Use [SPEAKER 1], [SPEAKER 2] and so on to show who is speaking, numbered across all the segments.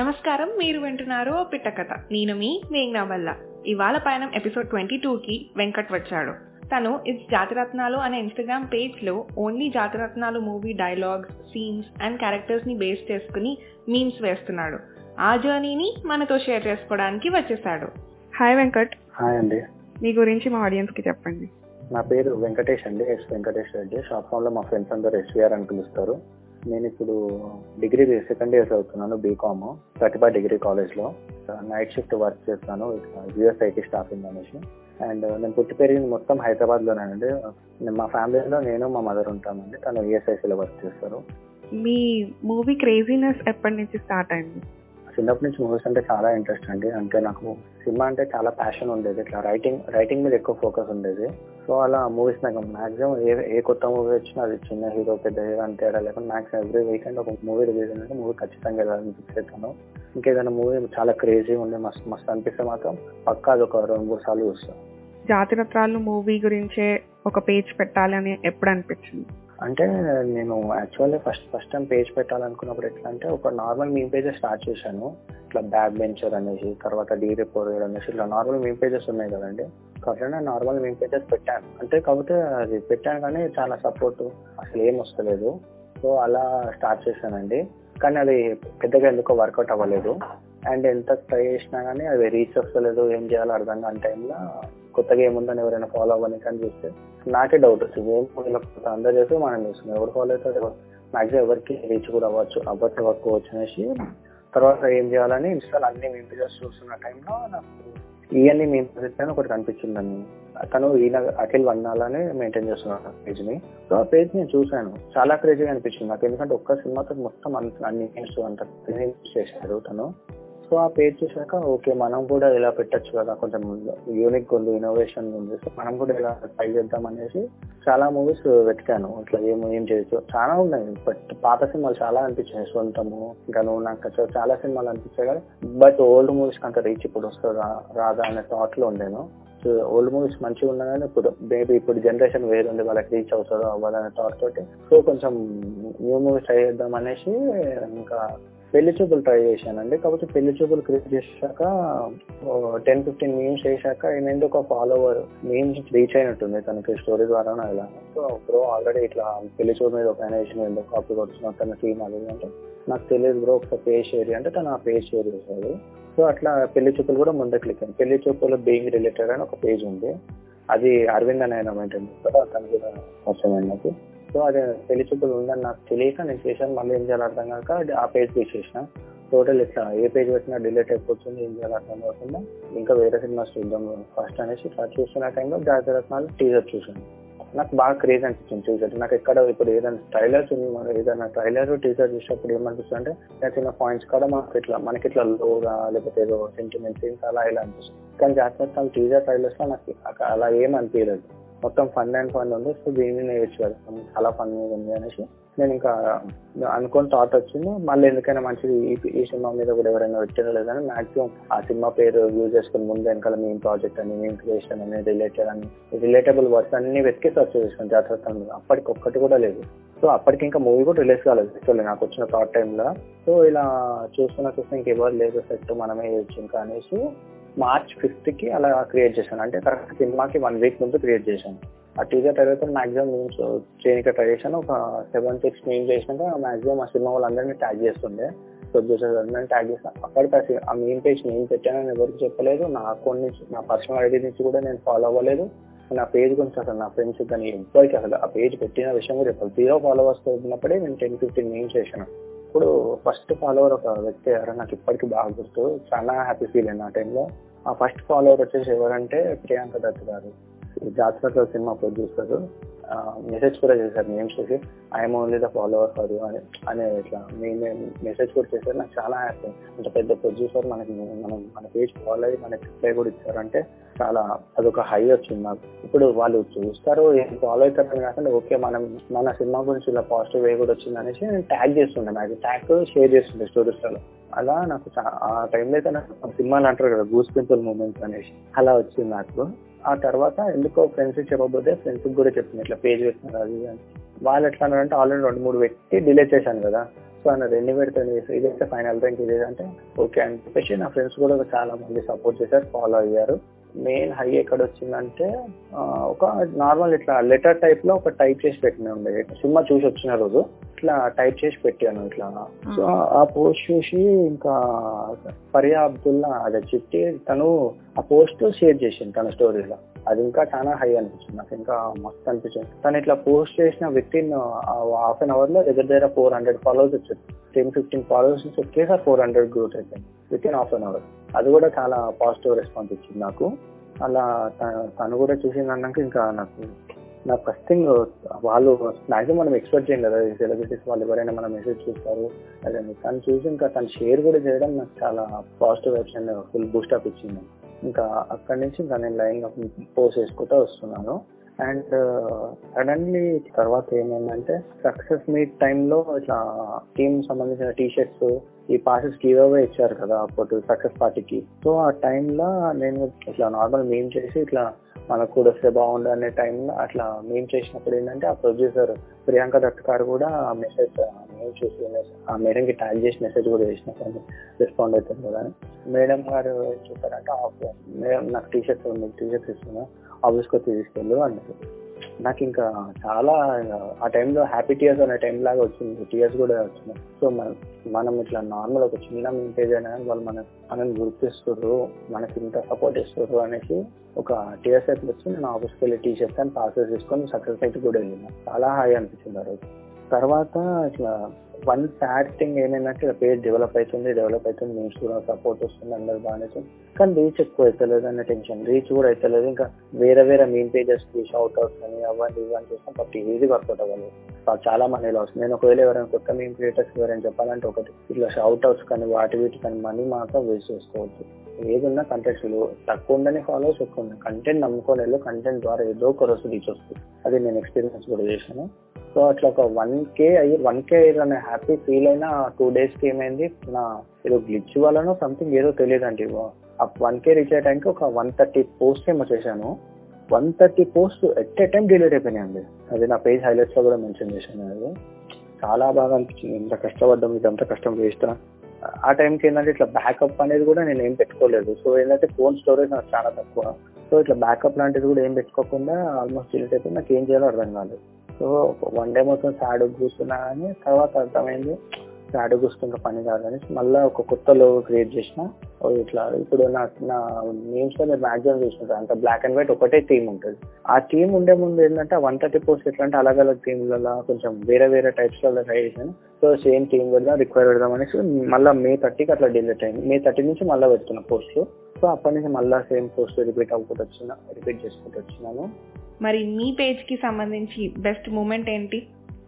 [SPEAKER 1] నమస్కారం మీరు వింటున్నారు ఓ పిట్ట కథ. నేను మీ మేఘ్నా వల్ల. ఇవాళ పయనం ఎపిసోడ్ ట్వంటీ కి వెంకట్ వచ్చాడు. తను ఇట్స్ జాతిరత్నాలు అనే ఇన్స్టాగ్రామ్ పేజ్లో only Jathi Ratnalu movie dialogues scenes and క్యారెక్టర్స్ని base చేసుకుని మీమ్స్ వేస్తున్నాడు. ఆ జర్నీని మనతో షేర్ చేసుకోవడానికి వచ్చేసాడు. హాయ్ వెంకట్.
[SPEAKER 2] హాయ్ అండి.
[SPEAKER 1] మీ గురించి మా ఆడియన్స్కి చెప్పండి.
[SPEAKER 2] నా పేరు వెంకటేష్ అండి. ఎస్ వెంకటేష్ రెడ్డి. షాప్లో మా ఫ్రెండ్స్ అందరూ ఎస్విఆర్ అని పిలుస్తారు. నేను ఇప్పుడు డిగ్రీ సెకండ్ ఇయర్ చదువుతున్నాను బీకామ్ ప్రతిభా డిగ్రీ కాలేజ్లో. నైట్ షిఫ్ట్ వర్క్ చేస్తాను. యుఎస్ఐటీ స్టాఫింగ్ అనేసి. అండ్ uh, నేను పుట్టి పెరిగింది మొత్తం హైదరాబాద్ లోనేనండి మా ఫ్యామిలీలో నేను మా మదర్ ఉంటామండి. తను ఈఎస్ఐసీలో వర్క్ చేస్తారు.
[SPEAKER 1] మీ మూవీ క్రేజీనెస్ ఎప్పటి నుంచి స్టార్ట్ అయింది?
[SPEAKER 2] చిన్నప్పటి నుంచి మూవీస్ అంటే చాలా ఇంట్రెస్ట్ అండి. అంటే నాకు సినిమా అంటే చాలా ప్యాషన్ ఉండేది. ఇట్లా రైటింగ్ రైటింగ్ మీద ఎక్కువ ఫోకస్ ఉండేది. సో అలా మూవీస్ నాకు మాక్సిమం ఏ ఏ కొత్త మూవీ వచ్చినా అది చిన్న హీరో పెద్ద హీరో అంటే లేకపోతే మాక్సిమం ఎవ్రీ వీకెండ్ ఒక మూవీ రిలీజ్ అంటే మూవీ ఖచ్చితంగా వెళ్ళాలని ఫిక్స్ అవుతాను ఇంకేదైనా మూవీ చాలా క్రేజీ ఉండే మస్తు మస్తు అనిపిస్తే మాత్రం పక్కా అది ఒక రెండు మూడు సార్లు చూస్తాను
[SPEAKER 1] జాతిరత్రాలు మూవీ గురించే ఒక పేజ్ పెట్టాలి అని ఎప్పుడు అనిపించింది?
[SPEAKER 2] అంటే నేను యాక్చువల్గా ఫస్ట్ ఫస్ట్ టైం పేజ్ పెట్టాలనుకున్నప్పుడు ఎట్లా అంటే ఒక నార్మల్ మీ పేజెస్ స్టార్ట్ చేశాను. ఇట్లా బ్యాక్ బెంచర్ అనేసి తర్వాత డీ రిపోర్ట్ అనేసి ఇట్లా నార్మల్ మీ పేజెస్ ఉన్నాయి కదండి. కాబట్టి నార్మల్ మీ పేజెస్ పెట్టాను. అంటే కాకపోతే అది పెట్టాను కానీ చాలా సపోర్ట్ అసలు ఏం వస్తలేదు. సో అలా స్టార్ట్ చేశానండి. కానీ అది పెద్దగా ఎందుకో వర్కౌట్ అవ్వలేదు. అండ్ ఎంత ట్రై చేసినా కానీ అది రీచ్ వస్తలేదు. ఏం చేయాలో అర్థం కాని టైంలో కొత్తగా ఏముందని ఎవరైనా ఫాలో అవ్వని కానీ చూస్తే నాకే డౌట్ వచ్చింది ఏం అందరు చేస్తే మనం చూస్తున్నాం ఎవరు ఫాలో అవుతారు? మాక్సిమం ఎవరికి రీచ్ కూడా అవ్వచ్చు. అవ్వచ్చు అవ్వకపోవచ్చు అనేసి. తర్వాత ఏం చేయాలని ఇన్స్టాల్ అన్ని మేము చూస్తున్న టైంలో నాకు ఇవన్నీ మేము అని ఒకటి కనిపించిందండి తను ఈయన అఖిల్ వన్నాలని మెయింటైన్ చేస్తున్నాడు పేజ్ని. సో ఆ పేజ్ నేను చూశాను. చాలా క్రేజీగా అనిపించింది నాకు. ఎందుకంటే ఒక్క సినిమాతో మొత్తం అన్ని అన్ని అంత చేశాడు తను. సో ఆ పేరు చూసాక ఓకే మనం కూడా ఇలా పెట్టచ్చు కదా కొంచెం యూనిక్ ఉంది ఇన్నోవేషన్ ఉంది. సో మనం కూడా ఇలా ట్రై చేద్దాం అనేసి చాలా మూవీస్ వెతికాను. ఇట్లా ఏం ఏం చేయొచ్చు? చాలా ఉన్నాయి. బట్ పాత సినిమాలు చాలా అనిపించాయి. సొంతము ఇంకా నువ్వు నాకు చాలా సినిమాలు అనిపించాయి కదా. బట్ ఓల్డ్ మూవీస్ అంత రీచ్ ఇప్పుడు వస్తుందా. రాదా అనే థాట్లో ఉండేను. సో ఓల్డ్ మూవీస్ మంచిగా ఉన్నా కానీ ఇప్పుడు మేబీ ఇప్పుడు జనరేషన్ వేరుంది వాళ్ళకి రీచ్ అవుతుందో అవ్వాలనే థాట్ తోటి. సో కొంచెం న్యూ మూవీస్ ట్రై చేద్దాం అనేసి ఇంకా పెళ్ళి చూపులు ట్రై చేశానండి. కాకపోతే పెళ్ళి చూపులు క్రియేట్ చేశాక టెన్ ఫిఫ్టీన్ మీమ్స్ చేశాక ఏమైంది ఒక ఫాలోవర్ మీమ్స్ రీచ్ అయినట్టుంది తనకి స్టోరీ ద్వారా ఇలా సో బ్రో ఆల్రెడీ ఇట్లా పెళ్ళి చూపు మీద ఒక అనేషన్ ఎందుకు కాపీ కొడుతున్నావు? తన టీమ్ అది అంటే నాకు తెలియదు బ్రో ఒకసారి పేజ్ షేర్ అంటే తను ఆ పేజ్ షేర్ చేశాడు. సో అట్లా పెళ్ళి చూపులు కూడా ముందే క్లిక్ అయింది పెళ్ళి చూపులు బీయింగ్ రిలేటెడ్ అని ఒక పేజ్ ఉంది. అది అరవింద్ అని ఆయన మెయింటైన్ చేస్తారు తను కూడా వచ్చాను నాకు. సో అది పెళ్ళి చూపులు ఉందని నాకు తెలియక నేను చేశాను. మళ్ళీ ఏం చేయాలి అర్థం కాక ఆ పేజ్ తీసేసిన. టోటల్ ఇట్లా ఏ పేజ్ పెట్టినా డిలీట్ అయిపోతుంది ఏం చేయాలి అర్థం కాకుండా ఇంకా వేరే సినిమాస్ చూద్దాం ఫస్ట్ అనేసి ఇట్లా చూస్తున్న టైంలో జాతరత్నాలు టీజర్ చూసాను నాకు బాగా క్రేజ్ అనిపించింది టీజర్ నాకు ఎక్కడ ఇప్పుడు ఏదైనా ట్రైలర్స్ ఏదైనా ట్రైలర్ టీజర్ చూసినప్పుడు ఏమనిపిస్తుంది అంటే చిన్న పాయింట్స్ కూడా మనకి ఇట్లా మనకి ఇట్లా లోగా లేకపోతే ఏదో సెంటిమెంట్ సీన్స్ అలా ఇలా అనిపిస్తుంది. కానీ జాతరత్నాలు టీజర్ ట్రైలర్స్లో నాకు అలా ఏం అనిపించలేదు. మొత్తం ఫండ్ అండ్ ఫండ్ ఉంది. సో దీన్ని నేర్చు చాలా ఫన్ ఉంది అనేసి. నేను ఇంకా అనుకుని థాట్ వచ్చింది. మళ్ళీ ఎందుకైనా మంచిది ఈ సినిమా మీద కూడా ఎవరైనా వచ్చారో లేదని మాక్సిమం ఆ సినిమా పేరు యూజ్ చేసుకుని ముందు వెనకాల మేము ప్రాజెక్ట్ అని మేము క్రియేషన్ అని రిలేటెడ్ అని రిలేటబుల్ వర్క్స్ అన్ని వెతికి సర్చ్ చేసుకుని జాగ్రత్త అప్పటికి ఒక్కటి కూడా లేదు. సో అప్పటికి ఇంకా మూవీ కూడా రిలీజ్ కాలేదు. యాక్చువల్లీ నాకు వచ్చిన థాట్ టైంలో సో ఇలా చూసుకున్న చూస్తే ఇంకెవరు లేదు సెట్ మనమే చేయొచ్చు ఇంకా అనేసి మార్చ్ ఫిఫ్త్కి అలా క్రియేట్ చేశాను. అంటే కరెక్ట్ సినిమాకి వన్ వీక్ ముందు క్రియేట్ చేశాను. ఆ టీజర్ తర్వాత మాక్సిమం మీమ్స్ చేయడానికి ట్రై చేశాను. ఒక సెవెన్ సిక్స్ మీమ్ చేసినాక మాక్సిమం ఆ సినిమా వాళ్ళందరినీ ట్యాగ్ చేస్తుండే. ప్రొడ్యూసర్స్ అందరినీ ట్యాగ్ చేస్తాను అక్కడికి ఆ మీమ్ పేజ్ నేను పెట్టానని ఎవరికి చెప్పలేదు. నా అకౌంట్ నుంచి నా పర్సనల్ ఐడి నుంచి కూడా నేను ఫాలో అవ్వలేదు. నా పేజ్ గురించి అసలు నా ఫ్రెండ్స్ కానీ ఎంప్లాయ్కి అసలు ఆ పేజ్ పెట్టిన విషయం కూడా చెప్పాలి జీరో ఫాలోవర్స్ ఉన్నప్పుడే నేను టెన్ ఫిఫ్టీన్ మీమ్స్ చేశాను. ఇప్పుడు ఫస్ట్ ఫాలోవర్ ఒక వ్యక్తి ఎవరు నాకు ఇప్పటికీ బాగా గుర్తు. చాలా హ్యాపీ ఫీల్ అయింది ఆ టైంలో ఆ ఫస్ట్ ఫాలోవర్ వచ్చేసి ఎవరంటే ప్రియాంక దత్ గారు. జాతరలో సినిమా ప్రొడ్యూసర్ మెసేజ్ కూడా చేశారు నేమ్స్ చేసి I'm only the follower for you అని అనే ఇట్లా మేము మెసేజ్ కూడా చేశారు. నాకు చాలా హ్యాపీ అంటే పెద్ద ప్రొడ్యూసర్ మనకి మనం మన పేజ్ ఫాలో అయ్యి మనకి రిప్లై కూడా ఇచ్చారంటే చాలా అదొక హై వచ్చింది నాకు. ఇప్పుడు వాళ్ళు చూస్తారు ఏం ఫాలో అవుతారని కాకుండా ఓకే మనం మన సినిమా గురించి ఇలా పాజిటివ్ వే కూడా వచ్చింది అనేసి నేను ట్యాగ్ చేస్తుండే. నాకు ట్యాగ్ షేర్ చేస్తుండే స్టోరీస్లో అలా నాకు ఆ టైంలో అయితే నాకు సినిమాలు అంటారు కదా గూస్ పింపుల్ మూమెంట్స్ అనేసి. అలా వచ్చింది నాకు. ఆ తర్వాత ఎందుకో ఫ్రెండ్స్ చెప్పబోతే ఫ్రెండ్స్ కూడా చెప్పింది ఇట్లా పేజ్ పెట్టినారు అది అని. వాళ్ళు ఎట్లా అంటే ఆల్రెడీ రెండు మూడు పెట్టి డిలే చేశాను కదా. సో అన్న రెండు పెడతాను ఇదైతే ఫైనల్ ర్యాంక్ ఇదే అంటే ఓకే అని చెప్పేసి నా ఫ్రెండ్స్ కూడా చాలా మంది సపోర్ట్ చేశారు ఫాలో అయ్యారు. మెయిన్ హై ఎక్కడ వచ్చిందంటే ఒక నార్మల్ ఇట్లా లెటర్ టైప్లో ఒక టైప్ చేసి పెట్టిన ఉండే. సినిమా చూసి వచ్చిన రోజు. ఇట్లా టైప్ చేసి పెట్టాను ఇట్లా. సో ఆ పోస్ట్ చూసి ఇంకా ఫరియా అబ్దుల్లా అదే చిట్టి తను ఆ పోస్ట్ షేర్ చేసింది తన స్టోరీలో. అది ఇంకా చాలా హై అనిపించింది. నాకు ఇంకా మస్తు అనిపించింది. తను ఇట్లా పోస్ట్ చేసిన విత్ ఇన్ హాఫ్ అన్ అవర్లో దగ్గర దగ్గర ఫోర్ హండ్రెడ్ ఫాలోవర్స్ వచ్చారు టెన్ ఫిఫ్టీన్ ఫాలోవర్స్ నుంచి ఒకేసారి ఫోర్ హండ్రెడ్ గ్రోత్ అయిపోయింది within half an hour అది కూడా చాలా పాజిటివ్ రెస్పాన్స్ ఇచ్చింది నాకు. అలా తను కూడా చూసింది అన్నాక ఇంకా నాకు నా ఫస్ట్ థింగ్ uh, వాళ్ళు మాక్సిమం మనం ఎక్స్పెక్ట్ చేయం కదా ఈ సెలబ్రిటీస్ వాళ్ళు ఎవరైనా మన మెసేజ్ చూస్తారు అదే తను చూసి ఇంకా తను షేర్ కూడా చేయడం నాకు చాలా పాజిటివ్ యాక్షన్ ఫుల్ బూస్టప్ ఇచ్చింది. ఇంకా అక్కడి నుంచి ఇంకా నేను లైన్ పోస్ట్ చేసుకుంటూ వస్తున్నాను. అండ్ uh, సడన్లీ తర్వాత ఏమైందంటే సక్సెస్ మీట్ టైంలో ఇట్లా టీమ్ సంబంధించిన టీ షర్ట్స్ ఈ పాసెస్ గివ్ అవే ఇచ్చారు కదా అప్పుడు సక్సెస్ పార్టీకి సో ఆ టైంలో నేను ఇట్లా నార్మల్ మేం చేసి ఇట్లా మనకు కూడా వస్తే బాగుండు అనే టైంలో అట్లా మేము చేసినప్పుడు ఏంటంటే ఆ ప్రొడ్యూసర్ ప్రియాంక దత్ గారు కూడా ఆ మెసేజ్ మేము చూసి ఆ మేడంకి ట్యాగ్ చేసి మెసేజ్ కూడా చేసినప్పుడు రెస్పాండ్ అవుతుంది కదా. అని మేడం గారు చెప్పారంటే "ఆఫ్ మేడం నాకు టీ షర్ట్స్ ఉంది టీ షర్ట్స్ ఇస్తున్నా ఆఫీస్కి వచ్చి తీసుకెళ్ళు అన్నారు నాకు ఇంకా చాలా ఆ టైంలో హ్యాపీ టీయర్స్ అనే టైం లాగా వచ్చింది. టీయర్స్ కూడా వచ్చినాయి సో మనం మనం ఇట్లా నార్మల్ ఒక చిన్న మెసేజ్ అయినా వాళ్ళు మన మనం గుర్తిస్తారు మనకి ఇంత సపోర్ట్ ఇస్తారు అనేసి ఒక టీయర్స్ అయితే వచ్చి నేను ఆఫీస్కి వెళ్ళి టీ షర్ట్స్ అని పాసెస్ తీసుకొని సక్సెస్ అయితే కూడా వెళ్ళిన. చాలా హై అనిపించింది ఆ రోజు. తర్వాత ఇట్లా వన్ సాడ్ థింగ్ ఏమైందంటే ఇలా పేజ్ డెవలప్ అవుతుంది డెవలప్ అవుతుంది న్యూస్ కూడా సపోర్ట్ వస్తుంది అందరు బాగానే కానీ రీచ్ ఎక్కువ అవుతలేదు అనే టెన్షన్ రీచ్ కూడా అవుతలేదు ఇంకా వేరే వేరే మెయిన్ పేజెస్కి షౌట్ అవుట్స్ అని అవన్నీ ఇవన్నీ చేస్తాం. బట్ ఈజీ వర్కౌట్ అవ్వాలి. చాలా మనీ లాస్ నేను ఒకవేళ ఎవరైనా కొత్త మెయిన్ క్రియేటర్స్ ఎవరైనా చెప్పాలంటే ఒకటి ఇట్లా షౌట్ అవుట్స్ కానీ వాటి వీటి కానీ మనీ మాత్రం వేస్ట్ చేసుకోవచ్చు. ఏదున్నా కంటెంట్స్ తక్కువ ఉండని ఫాలోవర్స్ ఎక్కువ ఉన్నాయి. కంటెంట్ నమ్ముకోలేదు కంటెంట్ ద్వారా ఏదో ఒక రోజు రీచ్ వస్తుంది. అది నేను ఎక్స్పీరియన్స్ కూడా చేశాను. సో అట్లా ఒక వన్ కే అయ్యి వన్ కే అనే హ్యాపీ ఫీల్ అయిన టూ డేస్కి ఏమైంది? నా ఏదో గ్లిచ్ వల్లనో సంథింగ్ ఏదో తెలియదండి. ఆ వన్ కే రీచ్ అయ్యడానికి ఒక వన్ థర్టీ పోస్ట్ ఏమో చేశాను. One thirty post at a time delete అయిపోయినాయండి అది నా పేజ్ హైలైట్స్లో కూడా మెన్షన్ చేశాను. అది చాలా బాగా అనిపించింది. ఎంత కష్టపడ్డాం ఇదంతా కష్టం వేస్ట్ ఆ టైంకి ఏంటంటే ఇట్లా బ్యాకప్ అనేది కూడా నేను ఏం పెట్టుకోలేదు. సో ఏంటంటే ఫోన్ స్టోరేజ్ నాకు చాలా తక్కువ. సో ఇట్లా బ్యాకప్ లాంటిది కూడా ఏం పెట్టుకోకుండా ఆల్మోస్ట్ డిలీట్ అయిపోయి నాకు ఏం చేయాలో అర్థం కాలేదు. సో వన్ డే మొత్తం సాడు కూర్చున్నా కానీ తర్వాత అర్థమైంది సాడు కూర్చుంటే పని కాదని మళ్ళీ ఒక కొత్త లోగో క్రియేట్ చేసిన. ఇట్లా ఇప్పుడు నా నా నేమ్స్లో మీరు మ్యాక్సిమం చూసుకుంటారు అంత బ్లాక్ అండ్ వైట్ ఒకటే థీమ్ ఉంటుంది. ఆ థీమ్ ఉండే ముందు ఏంటంటే వన్ థర్టీ పోస్ట్ ఎట్లా అంటే అలగ్ అలగ్ థీమ్లలో కొంచెం వేరే వేరే టైప్స్లో ట్రై చేశాను. సో సేమ్ థీమ్ కూడా రిక్వైర్ పెడదాం అనేసి మళ్ళీ మే థర్టీకి అట్లా డిలీట్ అయింది. మే థర్టీ నుంచి మళ్ళీ పెడుతున్నా పోస్ట్ సో అప్పటి నుంచి మళ్ళీ సేమ్ పోస్ట్ రిపీట్ అవ్వకుండా వచ్చిన రిపీట్ చేసుకుంటూ వచ్చినాను.
[SPEAKER 1] మరి మీ పేజ్కి సంబంధించి బెస్ట్ మూమెంట్ ఏంటి?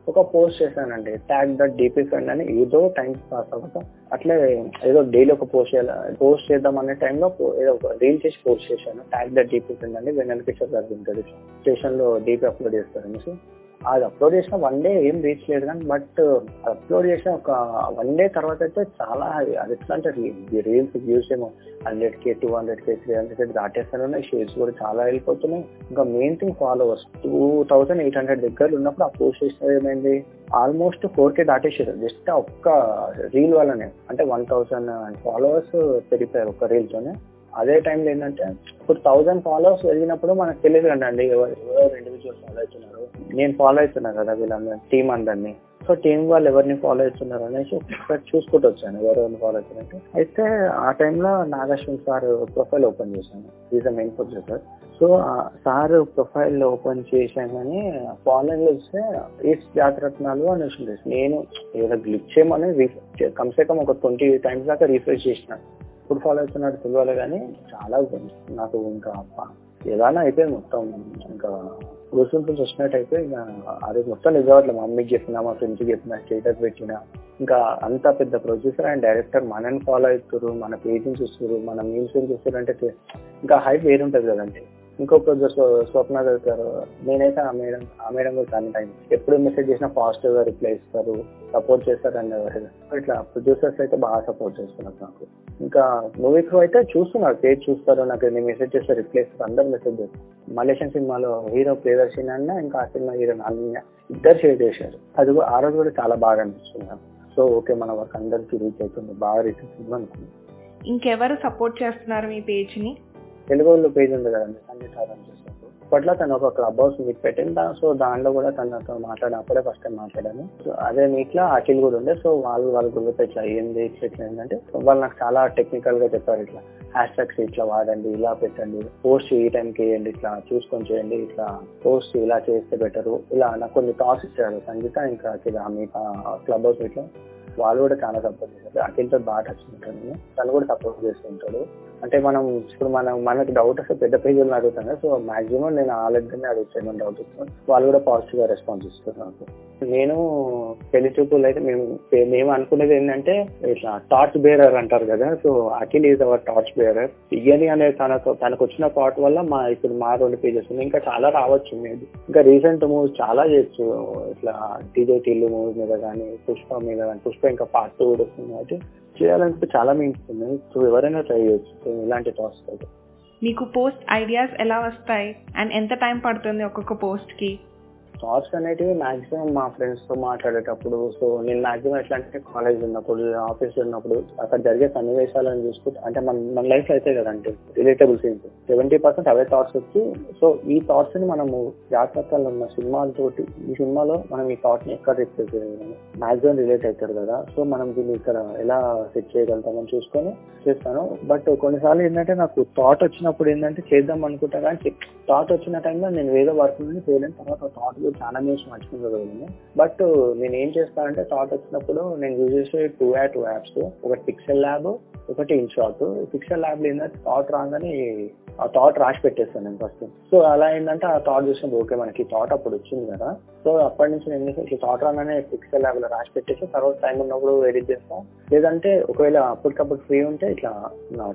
[SPEAKER 2] ఒక పోస్ట్ చేశానండి. ట్యాగ్ దట్ డీపీ ఫ్రెండ్ అని. ఏదో టైం పాస్ అవ్వక అట్లే ఏదో డైలీ ఒక పోస్ట్ చేయాలి పోస్ట్ చేద్దాం అనే టైంలో ఏదో ఒక రీల్ చేసి పోస్ట్ చేశాను. ట్యాగ్ దట్ డీపీ ఫ్రెండ్ అని. వెనల్ కిషోర్ గారు ఉంటుంది స్టేషన్లో డీపీ అప్లోడ్ చేస్తారు అనేసి అది అప్లోడ్ చేసిన వన్ డే ఏం రీచ్ లేదు కానీ బట్ అప్లోడ్ uh, చేసిన ఒక వన్ డే తర్వాత అయితే చాలా అది ఎట్లా అంటే రీల్స్ వ్యూస్ ఏమో hundred K two hundred K three hundred K దాటేస్తూనే ఉన్నాయి షేర్స్ కూడా చాలా వెళ్ళిపోతున్నాయి. ఇంకా main thing followers two thousand eight hundred దగ్గర ఉన్నప్పుడు ఆ పోస్ట్ చేసిన ఏమైంది? ఆల్మోస్ట్ ఫోర్ కే దాటేసారు. జస్ట్ ఒక్క రీల్ వల్లనే అంటే వన్ థౌసండ్ ఫాలోవర్స్ పెరిగిపోయారు ఒక రీల్ తోనే. అదే టైంలో ఏంటంటే ఇప్పుడు థౌసండ్ ఫాలోవర్స్ పెరిగినప్పుడు మనకు తెలియదు కండి ఎవరు ఎవరు ఇండివిజువల్ ఫాలో అవుతున్నారు నేను ఫాలో అవుతున్నా కదా వీళ్ళందరూ టీం అందరినీ. సో టీం వాళ్ళు ఎవరిని ఫాలో అవుతున్నారు అనేసి ఒకసారి చూసుకుంటూ వచ్చాను ఎవరెవరిని ఫాలో అవుతున్నట్టు అయితే ఆ టైంలో నాగేశ్వన్ సార్ ప్రొఫైల్ ఓపెన్ చేశాను is a main producer so sir profile open చేశానని ఫాలోయింగ్లో చూస్తే ఈస్ జాతరత్నాలు అని వచ్చింది. నేను ఏదో గ్లిచ్ చేయమని కమ్సే కమ్ ఒక ట్వంటీ టైమ్స్ దాకా రీఫ్రెష్ చేసిన. ఫుడ్ ఫాలో అవుతున్నాడు తెలియాలి కానీ చాలా నాకు ఇంకా ఏదైనా అయిపోయింది మొత్తం ఇంకా గుర్తుంపు వచ్చినట్టు అయితే ఇంకా అది మొత్తం నిజవట్లేదు మా అమ్మకి చెప్పినా మా ఫ్రెండ్స్కి చెప్పినా స్టేటస్ పెట్టిన. ఇంకా అంత పెద్ద ప్రొడ్యూసర్ అండ్ డైరెక్టర్ మనని ఫాలో అవుతారు మన పేజెస్ చూస్తారు మన మీల్స్ చూస్తారు అంటే ఇంకా హైప్ వేరుంటది కదండి. ఇంకో ప్రొడ్యూసర్ స్వప్న గారు నేనైతే ఆ మేడం ఆ మేడం కూడా చాలా టైం ఎప్పుడు మెసేజ్ చేసినా పాజిటివ్గా రిప్లై ఇస్తారు సపోర్ట్ చేస్తారు అనేవారు ఇట్లా ప్రొడ్యూసర్స్ అయితే బాగా సపోర్ట్ చేస్తున్నారు నాకు. ఇంకా మూవీ క్రూ అయితే చూస్తున్నారు పేజ్ చూస్తారు నాకు నేను మెసేజ్ చేస్తే రిప్లై ఇస్తారు అందరు మెసేజ్ చేస్తారు. మలేషియన్ సినిమాలో హీరో ప్రియదర్శిని అన్న ఇంకా ఆ సినిమా హీరో అన్న ఇద్దరు షేర్ చేశారు. అది ఆ రోజు కూడా చాలా బాగా అనిపిస్తుంది సో ఓకే మన వర్క్ అందరికి రీచ్ అవుతుంది బాగా రీచ్ అవుతుంది అనుకున్నాను.
[SPEAKER 1] ఇంకెవరు సపోర్ట్ చేస్తున్నారు మీ పేజ్ని?
[SPEAKER 2] వాళ్ళు పేజ్ ఉంది కదండి సంజయ్ సార్ అని చేసినప్పుడు అప్పట్లో తను ఒక క్లబ్ హౌస్ మీట్ పెట్టింది. సో దాంట్లో కూడా తనతో మాట్లాడినప్పుడే ఫస్ట్ టైం మాట్లాడాను. సో అదే మీట్లో అఖిల్ కూడా ఉండే. సో వాళ్ళు వాళ్ళ గ్రూప్ ఇట్లా ఏంది ఇట్లా ఇట్లా ఏంటంటే వాళ్ళు నాకు చాలా టెక్నికల్గా చెప్పారు ఇట్లా. హ్యాష్ ట్యాగ్స్ ఇట్లా వాడండి ఇలా పెట్టండి. పోస్ట్ ఈ టైంకి వేయండి ఇట్లా చూసుకొని చేయండి ఇట్లా పోస్ట్ ఇలా చేస్తే బెటరు ఇలా నాకు కొన్ని టాస్ ఇచ్చారు. సంగీత ఇంకా అఖిల్ మీ క్లబ్ హౌస్ ఇట్లా వాళ్ళు కూడా చాలా సపోర్ట్ చేశారు. అఖిల్తో బాగా టచ్ ఉంటాను తను కూడా సపోర్ట్ చేస్తుంటాడు అంటే మనం ఇప్పుడు మనం మనకి డౌట్ వస్తే పెద్ద పేజీలను అడుగుతాం కదా సో మాక్సిమం నేను ఆ అడుగుతాను డౌట్ వస్తున్నాను వాళ్ళు కూడా పాజిటివ్గా రెస్పాన్స్ ఇస్తారు నాకు. నేను పెళ్ళి చూపులు అయితే మేము మేము అనుకునేది ఏంటంటే ఇట్లా టార్చ్ బేరర్ అంటారు కదా so Akhil is our torch bearer ఇయని అనే తనకు తనకు వచ్చిన పాట వల్ల మా ఇప్పుడు మా రెండు పేజెస్ ఉన్నాయి. ఇంకా చాలా రావచ్చు మేము ఇంకా రీసెంట్ మూవీస్ చాలా చేయొచ్చు. ఇట్లా టీజే టిల్లు మూవీ మీద కానీ పుష్ప మీద కానీ పుష్ప ఇంకా పార్ట్ టూ కూడా వస్తుంది కాబట్టి. చేయాలంటే చాలా మీన్స్ ఉన్నాయి సో ఎవరైనా ట్రై చేయొచ్చు. ఇలాంటి టాస్క్ అయితే.
[SPEAKER 1] మీకు పోస్ట్ ఐడియాస్ ఎలా వస్తాయి? అండ్ ఎంత టైం పడుతుంది ఒక్కొక్క పోస్ట్కి
[SPEAKER 2] థాట్స్ అనేటివి మాక్సిమం మా ఫ్రెండ్స్తో మాట్లాడేటప్పుడు. సో నేను మాక్సిమం ఎట్లా అంటే కాలేజ్ ఉన్నప్పుడు ఆఫీస్ ఉన్నప్పుడు అక్కడ జరిగే సన్నివేశాలను చూసుకుంటే అంటే మన మన లైఫ్లో అయితే కదంటే రిలేటబుల్ సీన్స్ సెవెంటీ పర్సెంట్ అవే థాట్స్ వచ్చి సో ఈ థాట్స్ని మనము జాగ్రత్తలు ఉన్న సినిమాలతోటి ఈ సినిమాలో మనం ఈ థాట్ని ఎక్కడ రిప్లేస్ చేయగలం మాక్సిమం రిలేట్ అవుతారు కదా సో మనం దీన్ని ఇక్కడ ఎలా సెట్ చేయగలుగుతామని చూసుకొని చేస్తాను. బట్ కొన్నిసార్లు ఏంటంటే నాకు థాట్ వచ్చినప్పుడు ఏంటంటే చేద్దాం అనుకుంటా కానీ థాట్ వచ్చిన టైంలో నేను వేరే వర్క్ నుండి చేయలేను. తర్వాత థాట్ చాలా న్యూస్ మర్చిపోగలను బట్ నేను ఏం చేస్తానంటే థాట్ వచ్చినప్పుడు నేను యూజ్ చేసే టూ యా టూ యాప్స్ ఒకటి పిక్సెల్ ల్యాబ్ ఒకటి ఇన్ షార్ట్ ఫిక్షన్ ల్యాబ్ ఏంటంటే థాట్ రాగానే ఆ థాట్ రాసి పెట్టేస్తాను నేను ఫస్ట్ సో అలా ఏంటంటే ఆ థాట్ చూసినప్పుడు ఓకే మనకి థాట్ అప్పుడు వచ్చింది కదా. సో అప్పటి నుంచి నేను ఏం థాట్ రాగానే ఫిక్షన్ ల్యాబ్లో రాసి పెట్టేసి తర్వాత టైం ఉన్నప్పుడు ఎడిట్ చేస్తాం. లేదంటే ఒకవేళ అప్పటికప్పుడు ఫ్రీ ఉంటే ఇట్లా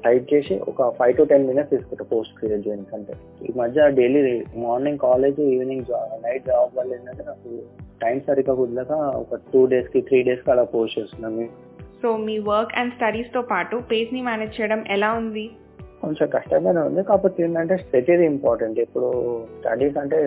[SPEAKER 2] టైప్ చేసి ఒక ఫైవ్ టు టెన్ మినిట్స్ తీసుకుంటా పోస్ట్ క్రియేట్ చేయడానికి అంటే ఈ మధ్య daily morning college evening night job వల్ల ఏంటంటే నాకు టైం సరిగ్గా కుదరక ఒక టూ డేస్కి త్రీ డేస్కి అలా పోస్ట్ చేస్తున్నాను.
[SPEAKER 1] సో మీ వర్క్ అండ్ స్టడీస్తో పాటు పేజ్ని మేనేజ్ చేయడం ఎలా ఉంది?
[SPEAKER 2] కొంచెం కష్టంగానే ఉంది. కాకపోతే ఏంటంటే ప్రతిదీ ఇంపార్టెంట్. ఇప్పుడు స్టడీస్ అంటే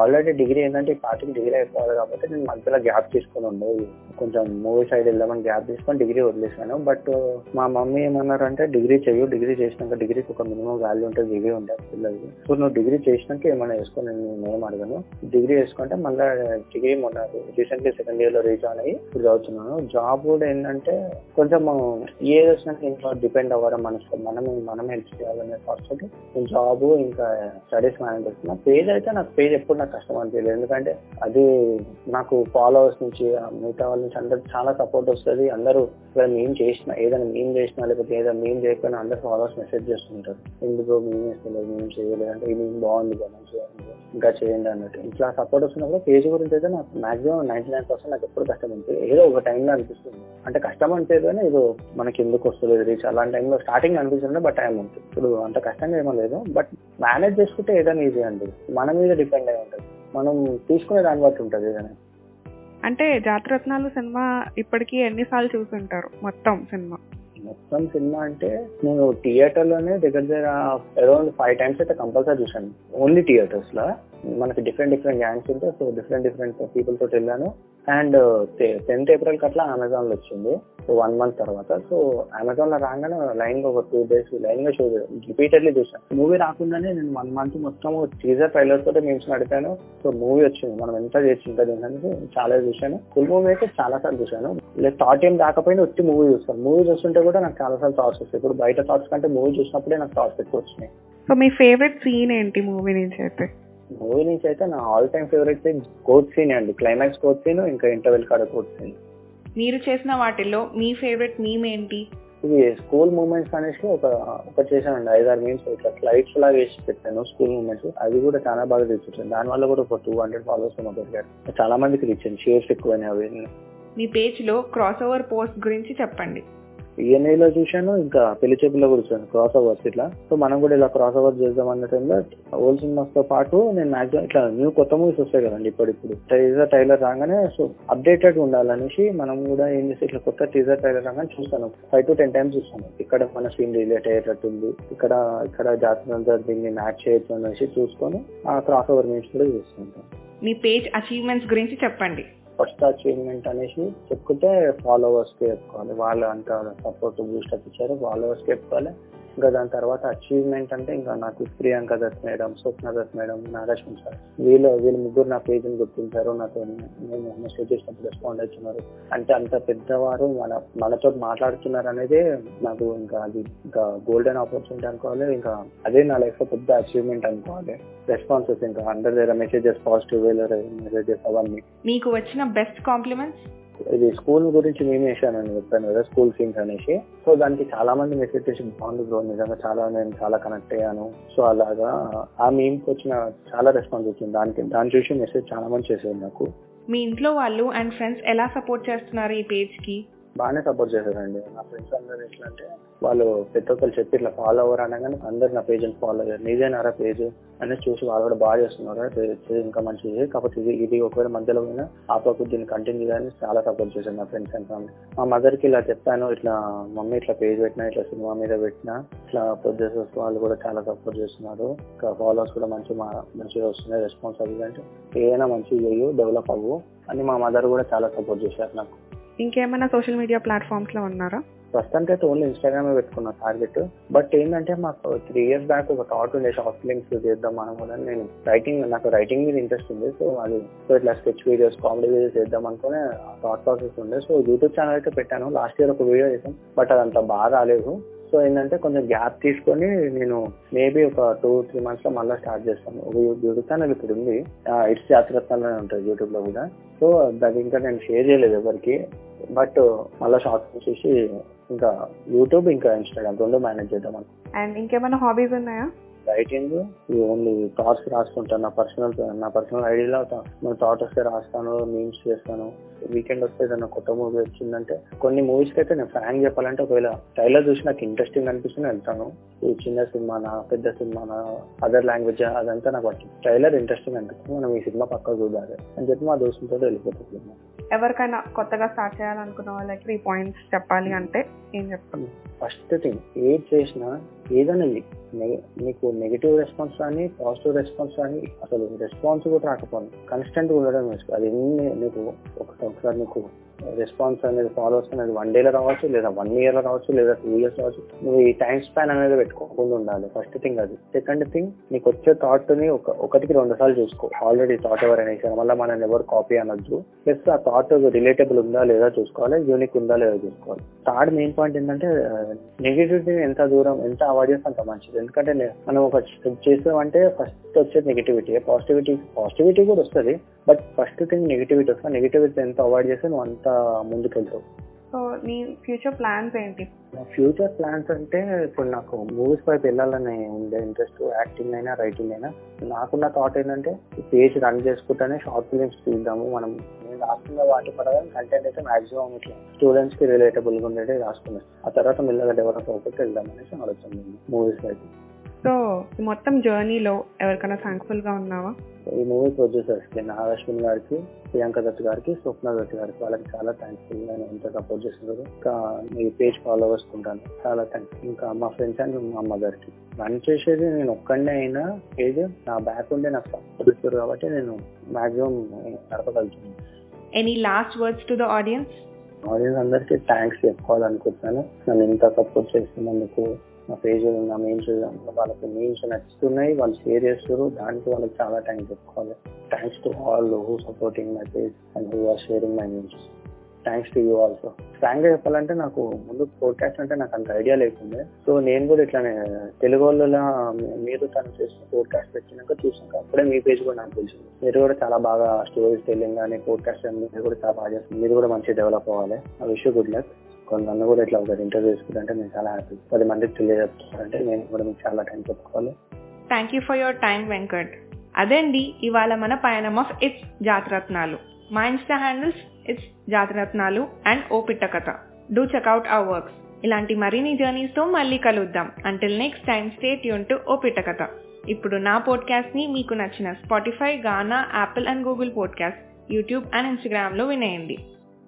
[SPEAKER 2] ఆల్రెడీ డిగ్రీ ఏంటంటే ఈ పార్టీకి డిగ్రీ అయిపోవాలి కాబట్టి నేను మధ్యలో గ్యాప్ తీసుకుని ఉండేది. కొంచెం మూవీ సైడ్ వెళ్దామని గ్యాప్ తీసుకొని డిగ్రీ వదిలేసాను. బట్ మా మమ్మీ ఏమన్నారంటే డిగ్రీ చెయ్యు డిగ్రీ చేసినాక డిగ్రీకి ఒక మినిమం వాల్యూ ఉంటుంది డిగ్రీ ఉంటుంది పిల్లలకి. సో నువ్వు డిగ్రీ చేసినాక ఏమైనా వేసుకొని నేను ఏం అడగను. డిగ్రీ వేసుకుంటే మళ్ళీ డిగ్రీ మొన్న రీసెంట్లీ సెకండ్ ఇయర్లో రీజాయిన్ అయ్యి ఇప్పుడు చదువుతున్నాను. జాబ్ కూడా ఏంటంటే కొంచెం ఏ వచ్చినాక ఇంట్లో డిపెండ్ అవ్వడం మనసు మనం మనం హెల్ప్ చేయాలనే థాట్స్ నేను జాబ్ ఇంకా స్టడీస్ మేనేజ్ చేస్తున్నా పేజ్ అయితే నాకు పేజ్ ఎప్పుడు నాకు కష్టం అనిపించలేదు ఎందుకంటే అది నాకు ఫాలోవర్స్ నుంచి మిగతా వాళ్ళ నుంచి అందరు చాలా సపోర్ట్ వస్తుంది. అందరూ ఇక్కడ మేము చేసిన ఏదైనా మేము చేసినా లేకపోతే ఏదైనా మేము చేయకపోయినా అందరు ఫాలోవర్స్ మెసేజ్ చేస్తుంటారు. ఎందుకు మేము చేస్తలేదు మేము చేయలేదు అంటే ఇది బాగుంది కదా ఇంకా చేయండి అన్నట్టు. ఇట్లా సపోర్ట్ వస్తున్నప్పుడు పేజ్ గురించి అయితే నాకు మాక్సిమం నైన్టీ నైన్ పర్సెంట్ నాకు ఎప్పుడు కష్టం ఉంటుంది ఏదో ఒక టైంలో అనిపిస్తుంది. అంటే కష్టం అంటే కానీ ఏదో మనకి ఎందుకు వస్తుంది రీచ్. అలాంటి టైంలో స్టార్టింగ్ అనిపిస్తుంది బట్ టైం ఉంటుంది. ఇప్పుడు అంత కష్టంగా ఏమో లేదు. బట్ మేనేజ్ చేసుకుంటే ఏదైనా ఈజీ అండి. మన మీద డిపెండ్ అయి ఉంటుంది. మనం తీసుకునే దాన్ని బట్టి ఉంటుంది ఏదైనా.
[SPEAKER 1] అంటే జాతరత్నాలు సినిమా ఇప్పటికీ ఎన్నిసార్లు చూసుంటారు? మొత్తం సినిమా.
[SPEAKER 2] మొత్తం సినిమా అంటే నేను థియేటర్లోనే దగ్గర దగ్గర అరౌండ్ ఫైవ్ టైమ్స్ అయితే కంపల్సరీ చూసాను ఓన్లీ థియేటర్స్లో. మనకి డిఫరెంట్ డిఫరెంట్ గ్యాంగ్స్ ఉంటాయి. సో డిఫరెంట్ డిఫరెంట్ పీపుల్ తోటి వెళ్ళాను. అండ్ టెన్త్ ఏప్రిల్కి అట్లా అమెజాన్లో వచ్చింది. సో వన్ మంత్ తర్వాత. సో అమెజాన్లో రాగానే లైన్గా ఒక టూ డేస్ లైన్గా షో రిపీటెడ్లీ చూసాను మూవీ రాకుండానే నేను వన్ మంత్ మొత్తం టీజర్ ట్రైలర్ తోటి మేము నడిపాను. సో మూవీ వచ్చింది. మనం ఎంత చేసి ఉంటుంది ఏంటంటే చాలా చూశాను. ఫుల్ మూవీ అయితే చాలా సార్లు చూశాను. లేదు థాట్ ఏం రాకపోయినా వచ్చి మూవీ చూస్తాను. మూవీ చూస్తుంటే కూడా నాకు చాలా సార్లు థాట్స్ వస్తాయి. ఇప్పుడు బయట థాట్స్ కంటే మూవీ చూసినప్పుడే నాకు థాట్స్ ఎక్కువ వచ్చినాయి
[SPEAKER 1] సో మీ ఫేవరెట్ సీన్ ఏంటి మూవీ నుంచి అయితే?
[SPEAKER 2] మూవీ నుంచి అయితే నా all time favourite coach scene అండి. క్లైమాక్స్ కోచ్ సీన్ ఇంకా ఇంటర్వెల్ కాడ కోచ్ సీన్
[SPEAKER 1] మీరు చేసిన వాటిల్లో మీ ఫేవరెట్ మీమ్ ఏంటి?
[SPEAKER 2] ఇది స్కూల్ మూమెంట్స్ అనేసి ఒక ఒక చేశానండి. ఐదారు మీన్స్ ఇట్లా స్లైడ్స్ లాగా వేసి పెట్టాను స్కూల్ మూమెంట్స్ అది కూడా చాలా బాగా వచ్చింది దాని వల్ల కూడా ఒక టూ హండ్రెడ్ ఫాలోవర్స్ పెరిగారు చాలా మందికి అయింది షేర్స్ ఎక్కువైనాయి అవి
[SPEAKER 1] మీ పేజ్లో క్రాస్ ఓవర్ పోస్ట్ గురించి చెప్పండి.
[SPEAKER 2] ఈఎన్ఐలో చూశాను ఇంకా పెళ్ళి చెప్పులో కూడా చూశాను క్రాస్ ఓవర్స్ ఇట్లా. సో మనం కూడా ఇలా క్రాస్ ఓవర్ చేద్దాం అన్న టైంలో ఓల్డ్ సినిమాస్తో పాటు నేను మాక్సిమం ఇట్లా న్యూ కొత్త మూవీస్ వస్తాయి కదండి ఇప్పుడిప్పుడు టీజర్ టైలర్ రాగానే సో అప్డేటెడ్ ఉండాలనేసి మనం కూడా ఏం చేసి ఇట్లా కొత్త టీజర్ టైలర్ రాగానే చూస్తాను. ఫైవ్ టు టెన్ టైమ్స్ చూస్తాను. ఇక్కడ మన సీన్ రిలేట్ అయ్యేటట్టు ఉంది ఇక్కడ ఇక్కడ జాతర దీన్ని మ్యాచ్ చేయొచ్చు అనేసి చూసుకొని ఆ క్రాస్ ఓవర్ మీన్స్ కూడా చూస్తుంటాం
[SPEAKER 1] మీ పేజ్ అచీవ్మెంట్స్ గురించి చెప్పండి.
[SPEAKER 2] ఫస్ట్ అచీవ్మెంట్ అనేసి చెప్పుకుంటే ఫాలోవర్స్కి చెప్పుకోవాలి. వాళ్ళు అంత సపోర్ట్ బూస్టప్ ఇచ్చారు ఫాలోవర్స్కి చెప్పుకోవాలి. ఇంకా దాని తర్వాత అచీవ్మెంట్ అంటే ఇంకా నాకు Priyanka Dutt madam Swapna Dutt madam Nagalakshmi sir. వీళ్ళు వీళ్ళు ముగ్గురు నా పేజీని గుర్తించారు. నాతో నేను మెసేజ్ చేసినప్పుడు రెస్పాండ్ అవుతున్నారు అంటే అంత పెద్దవారు మన మనతో మాట్లాడుతున్నారు అనేది నాకు ఇంకా అది ఇంకా గోల్డెన్ ఆపర్చునిటీ అనుకోవాలి. ఇంకా అదే నా లైఫ్లో పెద్ద అచీవ్మెంట్ అనుకోవాలి. రెస్పాన్సెస్ ఇంకా అందరి దగ్గర మెసేజెస్ పాజిటివ్ వేలో మెసేజెస్ అవన్నీ.
[SPEAKER 1] మీకు వచ్చిన బెస్ట్ కాంప్లిమెంట్స్
[SPEAKER 2] ఇది స్కూల్ గురించి మేము వేసానని చెప్పాను కదా స్కూల్ సీన్స్ అనేసి. సో దానికి చాలా మంది మెసేజ్ చేసి బాగుంది బ్రో. నిజంగా చాలా నేను చాలా కనెక్ట్ అయ్యాను. సో అలాగా ఆ మేమ్కి వచ్చిన చాలా రెస్పాన్స్ వచ్చింది. దానికి దాని చూసి మెసేజ్ చాలా మంది చేసేది నాకు.
[SPEAKER 1] మీ ఇంట్లో వాళ్ళు అండ్ ఫ్రెండ్స్ ఎలా సపోర్ట్ చేస్తున్నారు ఈ పేజ్కి?
[SPEAKER 2] బాగానే సపోర్ట్ చేశారండి నా ఫ్రెండ్స్ అందరూ ఎట్లా అంటే వాళ్ళు ప్రతి ఒక్కరు చెప్పి ఇట్లా ఫాలో అవ్వరు అనగానే అందరు నా పేజ్ ఫాలో అయ్యారు నీదేనారా పేజ్ అనేది చూసి వాళ్ళు కూడా బాగా చేస్తున్నారు. ఇంకా మంచిది. కాకపోతే ఇది ఇది ఒకవేళ మధ్యలో పోయినా ఆపకు దీన్ని కంటిన్యూ కానీ చాలా సపోర్ట్ చేశారు నా ఫ్రెండ్స్ అండ్ ఫ్యామిలీ మా మదర్కి ఇలా చెప్పాను ఇట్లా మమ్మీ ఇట్లా పేజ్ పెట్టినా ఇట్లా సినిమా మీద పెట్టినా ఇట్లా ప్రొడ్యూసర్స్ వాళ్ళు కూడా చాలా సపోర్ట్ చేస్తున్నారు. ఇంకా ఫాలోవర్స్ కూడా మంచి మంచిగా వస్తున్నాయి రెస్పాన్స్ అవి అంటే ఏదైనా మంచిగా చేయు డెవలప్ అవ్వు అని మా మదర్ కూడా చాలా సపోర్ట్ చేశారు నాకు.
[SPEAKER 1] ఇంకేమైనా సోషల్ మీడియా ప్లాట్ఫామ్స్లో ఉన్నారా?
[SPEAKER 2] ప్రస్తుతానికి అయితే ఓన్లీ ఇన్స్టాగ్రామ్ పెట్టుకున్నా టార్గెట్. బట్ ఏంటంటే మాకు త్రీ ఇయర్స్ బ్యాక్ ఒక థాట్ ఉండే షార్ట్ ఫిలిమ్స్ చేద్దాం మనం కూడా. నేను రైటింగ్ నాకు రైటింగ్ మీద ఇంట్రెస్ట్ ఉంది. సో అది సో ఇట్లా స్కెచ్ వీడియోస్ కామెడీ వీడియోస్ చేద్దాం అనుకునే థాట్ ప్రాసెస్ ఉండే. సో యూట్యూబ్ ఛానల్ అయితే పెట్టాను. లాస్ట్ ఇయర్ ఒక వీడియో చేసాం బట్ అదంతా బాగా రాలేదు. సో ఏంటంటే కొంచెం గ్యాప్ తీసుకొని నేను మేబీ ఒక టూ త్రీ మంత్స్లో మళ్ళీ స్టార్ట్ చేస్తాను. ఒక యూట్యూబ్ ఛానల్ ఇప్పుడు ఉంది. ఇట్స్ జాతరత్నాలు ఉంటుంది యూట్యూబ్లో కూడా. సో దాన్ని ఇంకా నేను షేర్ చేయలేదు ఎవరికి. బట్ మళ్ళీ షార్ట్ వచ్చేసి ఇంకా యూట్యూబ్ ఇంకా ఇన్స్టాగ్రామ్ రెండు మేనేజ్ చేద్దాం
[SPEAKER 1] అండ్ ఇంకేమైనా హాబీస్ ఉన్నాయా?
[SPEAKER 2] రైటింగ్ ఓన్లీ థాట్స్ రాసుకుంటాను నా పర్సనల్ నా పర్సనల్ ఐడియాలో నేను థాట్ వస్తే రాస్తాను మీమ్స్ చేస్తాను. వీకెండ్ వస్తే ఏదైనా కొత్త మూవీ వచ్చిందంటే కొన్ని మూవీస్కి అయితే నేను ఫ్యాన్ చెప్పాలంటే ఒకవేళ ట్రైలర్ చూసి నాకు ఇంట్రెస్టింగ్ అనిపిస్తుంది వెళ్తాను. ఈ చిన్న సినిమానా పెద్ద సినిమానా అదర్ లాంగ్వేజ్ అదంతా నాకు ట్రైలర్ ఇంట్రెస్టింగ్ అనిపిస్తుంది మనం ఈ సినిమా పక్క చూడాలి అని చెప్పి మా దోస్తులతో వెళ్ళిపోతుంది.
[SPEAKER 1] ఎవరికైనా కొత్తగా స్టార్ట్ చేయాలనుకున్న వాళ్ళకి త్రీ పాయింట్స్ చెప్పాలి అంటే ఏం చెప్తాను
[SPEAKER 2] ఫస్ట్ థింగ్ ఏది చేసినా ఏదైనా నీకు నెగిటివ్ రెస్పాన్స్ కానీ పాజిటివ్ రెస్పాన్స్ కానీ అసలు రెస్పాన్స్ కూడా రాకపోను. కన్స్టెంట్ ఉండడం అది నీకు ఒకసారి నీకు రెస్పాన్స్ అనేది ఫాలోవర్స్ అనేది వన్ డేలో రావచ్చు లేదా వన్ ఇయర్లో రావచ్చు లేదా టూ ఇయర్స్ రావచ్చు. నువ్వు ఈ టైం స్పాన్ అనేది పెట్టుకోకుండా ఉండాలి. ఫస్ట్ థింగ్ అది. సెకండ్ థింగ్ నీకు వచ్చే థాట్ని ఒక ఒకటికి రెండు సార్లు చూసుకో. ఆల్రెడీ థాట్ ఎవరైనా ఇచ్చారు మళ్ళీ మనం ఎవరు కాపీ అనొద్దు. ప్లస్ ఆ థాట్ రిలేటబుల్ ఉందా లేదా చూసుకోవాలి యూనిక్ ఉందా లేదా చూసుకోవాలి. థర్డ్ మెయిన్ పాయింట్ ఏంటంటే నెగిటివిటీ ఎంత దూరం ఎంత అవాయిడ్ చేస్తే అంత మంచిది. ఎందుకంటే మనం ఒక స్టెప్ చేసామంటే ఫస్ట్ వచ్చేది నెగిటివిటీ పాజిటివిటీ పాజిటివిటీ కూడా వస్తుంది. బట్ ఫస్ట్ థింగ్ నెగిటివిటీ వస్తుంది నెగిటివిటీ ఎంత అవాయిడ్ చేస్తే నువ్వు అంత ముందుకు వెళ్తావు
[SPEAKER 1] సో నీ ఫ్యూచర్ ప్లాన్స్ ఏంటి?
[SPEAKER 2] ఫ్యూచర్ ప్లాన్స్ అంటే ఇప్పుడు నాకు మూవీస్ వైపు వెళ్ళాలని ఉండే ఇంట్రెస్ట్ యాక్టింగ్ అయినా రైటింగ్ అయినా నాకున్న థాట్ ఏంటంటే పేజ్ రన్ చేసుకుంటానే షార్ట్ ఫిలిమ్స్ తీద్దాము మనం నేను రాసుకున్న వాటి పరంగా కంటెంట్ అయితే మాక్సిమం ఇట్లా స్టూడెంట్స్కి రిలేటబుల్గా ఉండేది రాసుకున్నాను ఆ తర్వాత మెల్లగా డెవలప్ అవుతుంది వెళ్దాం అనేసి ఆలోచన మూవీస్ వైపు
[SPEAKER 1] సో మొత్తం జర్నీలో ఎవరికైనా థ్యాంక్ఫుల్గా ఉన్నావా?
[SPEAKER 2] ఈ మూవీ ప్రొడ్యూసర్స్కి నాగశ్విన్ గారికి ప్రియాంక దత్ గారికి స్వప్న దత్ గారికి వాళ్ళకి చాలా థ్యాంక్ఫుల్ నేను ఎంత సపోర్ట్ చేస్తున్నారు ఇంకా మీ పేజ్ ఫాలోవర్స్ ఉంటాను. చాలా థ్యాంక్స్ ఇంకా మా ఫ్రెండ్స్ అండ్ మా మదర్కి. రన్ చేసేది నేను ఒక్కడే అయినా పేజ్ నా బ్యాక్ ఉండే నాకు సపోర్ట్ ఇస్తారు కాబట్టి నేను maximum నడపగలుగుతున్నాను
[SPEAKER 1] any last words to the audience
[SPEAKER 2] audience అందరికీ థ్యాంక్స్ చెప్పుకోవాలనుకుంటున్నాను. నన్ను ఇంత సపోర్ట్ చేస్తున్నందుకు నా పేజ్ ఉన్న మీమ్స్ వాళ్ళకి మీన్స్ నచ్చుతున్నాయి వాళ్ళు షేర్ చేస్తారు దానికి వాళ్ళకి చాలా థ్యాంక్స్ చెప్పుకోవాలి. Thanks to all who supporting my page and who are sharing my names thanks to you also ఫ్రాంక్గా చెప్పాలంటే నాకు ముందు పోడ్కాస్ట్ అంటే నాకు అంత ఐడియా లేకుండే. సో నేను కూడా ఇట్లానే తెలుగు వాళ్ళ మీరు తను చేసిన పోడ్కాస్ట్ పెట్టినాక చూసాక అప్పుడే మీ పేజ్ కూడా నాకు తెలిసింది. మీరు కూడా చాలా బాగా స్టోరీస్ టెల్లింగ్ కానీ పోడ్కాస్ట్ మీరు కూడా చాలా బాగా చేస్తుంది మీరు కూడా మంచిగా డెవలప్ అవ్వాలి. ఆ విషయం గుడ్ లక్ నన్ను కూడా ఇట్లా ఒకటి ఇంటర్వ్యూ తీసుకుంటే నేను చాలా హ్యాపీ పది మందికి తెలియజేస్తారంటే నేను కూడా మీకు చాలా టైం చెప్పుకోవాలి.
[SPEAKER 1] Thank you for your time Venkat అదండి ఇవాళ మన పయనం ఆఫ్ ఇట్స్ జాతరత్నాలు మా Insta handles it's Jathiratnalu and O Pitta Katha do checkout our works ఇలాంటి మరిన్ని జర్నీస్తో మళ్ళీ కలుద్దాం. Until next time stay tuned to O Pitta Katha ఇప్పుడు నా పోడ్కాస్ట్ని మీకు నచ్చిన Spotify Gaana Apple and Google podcast YouTube and ఇన్స్టాగ్రామ్లో వినేయండి.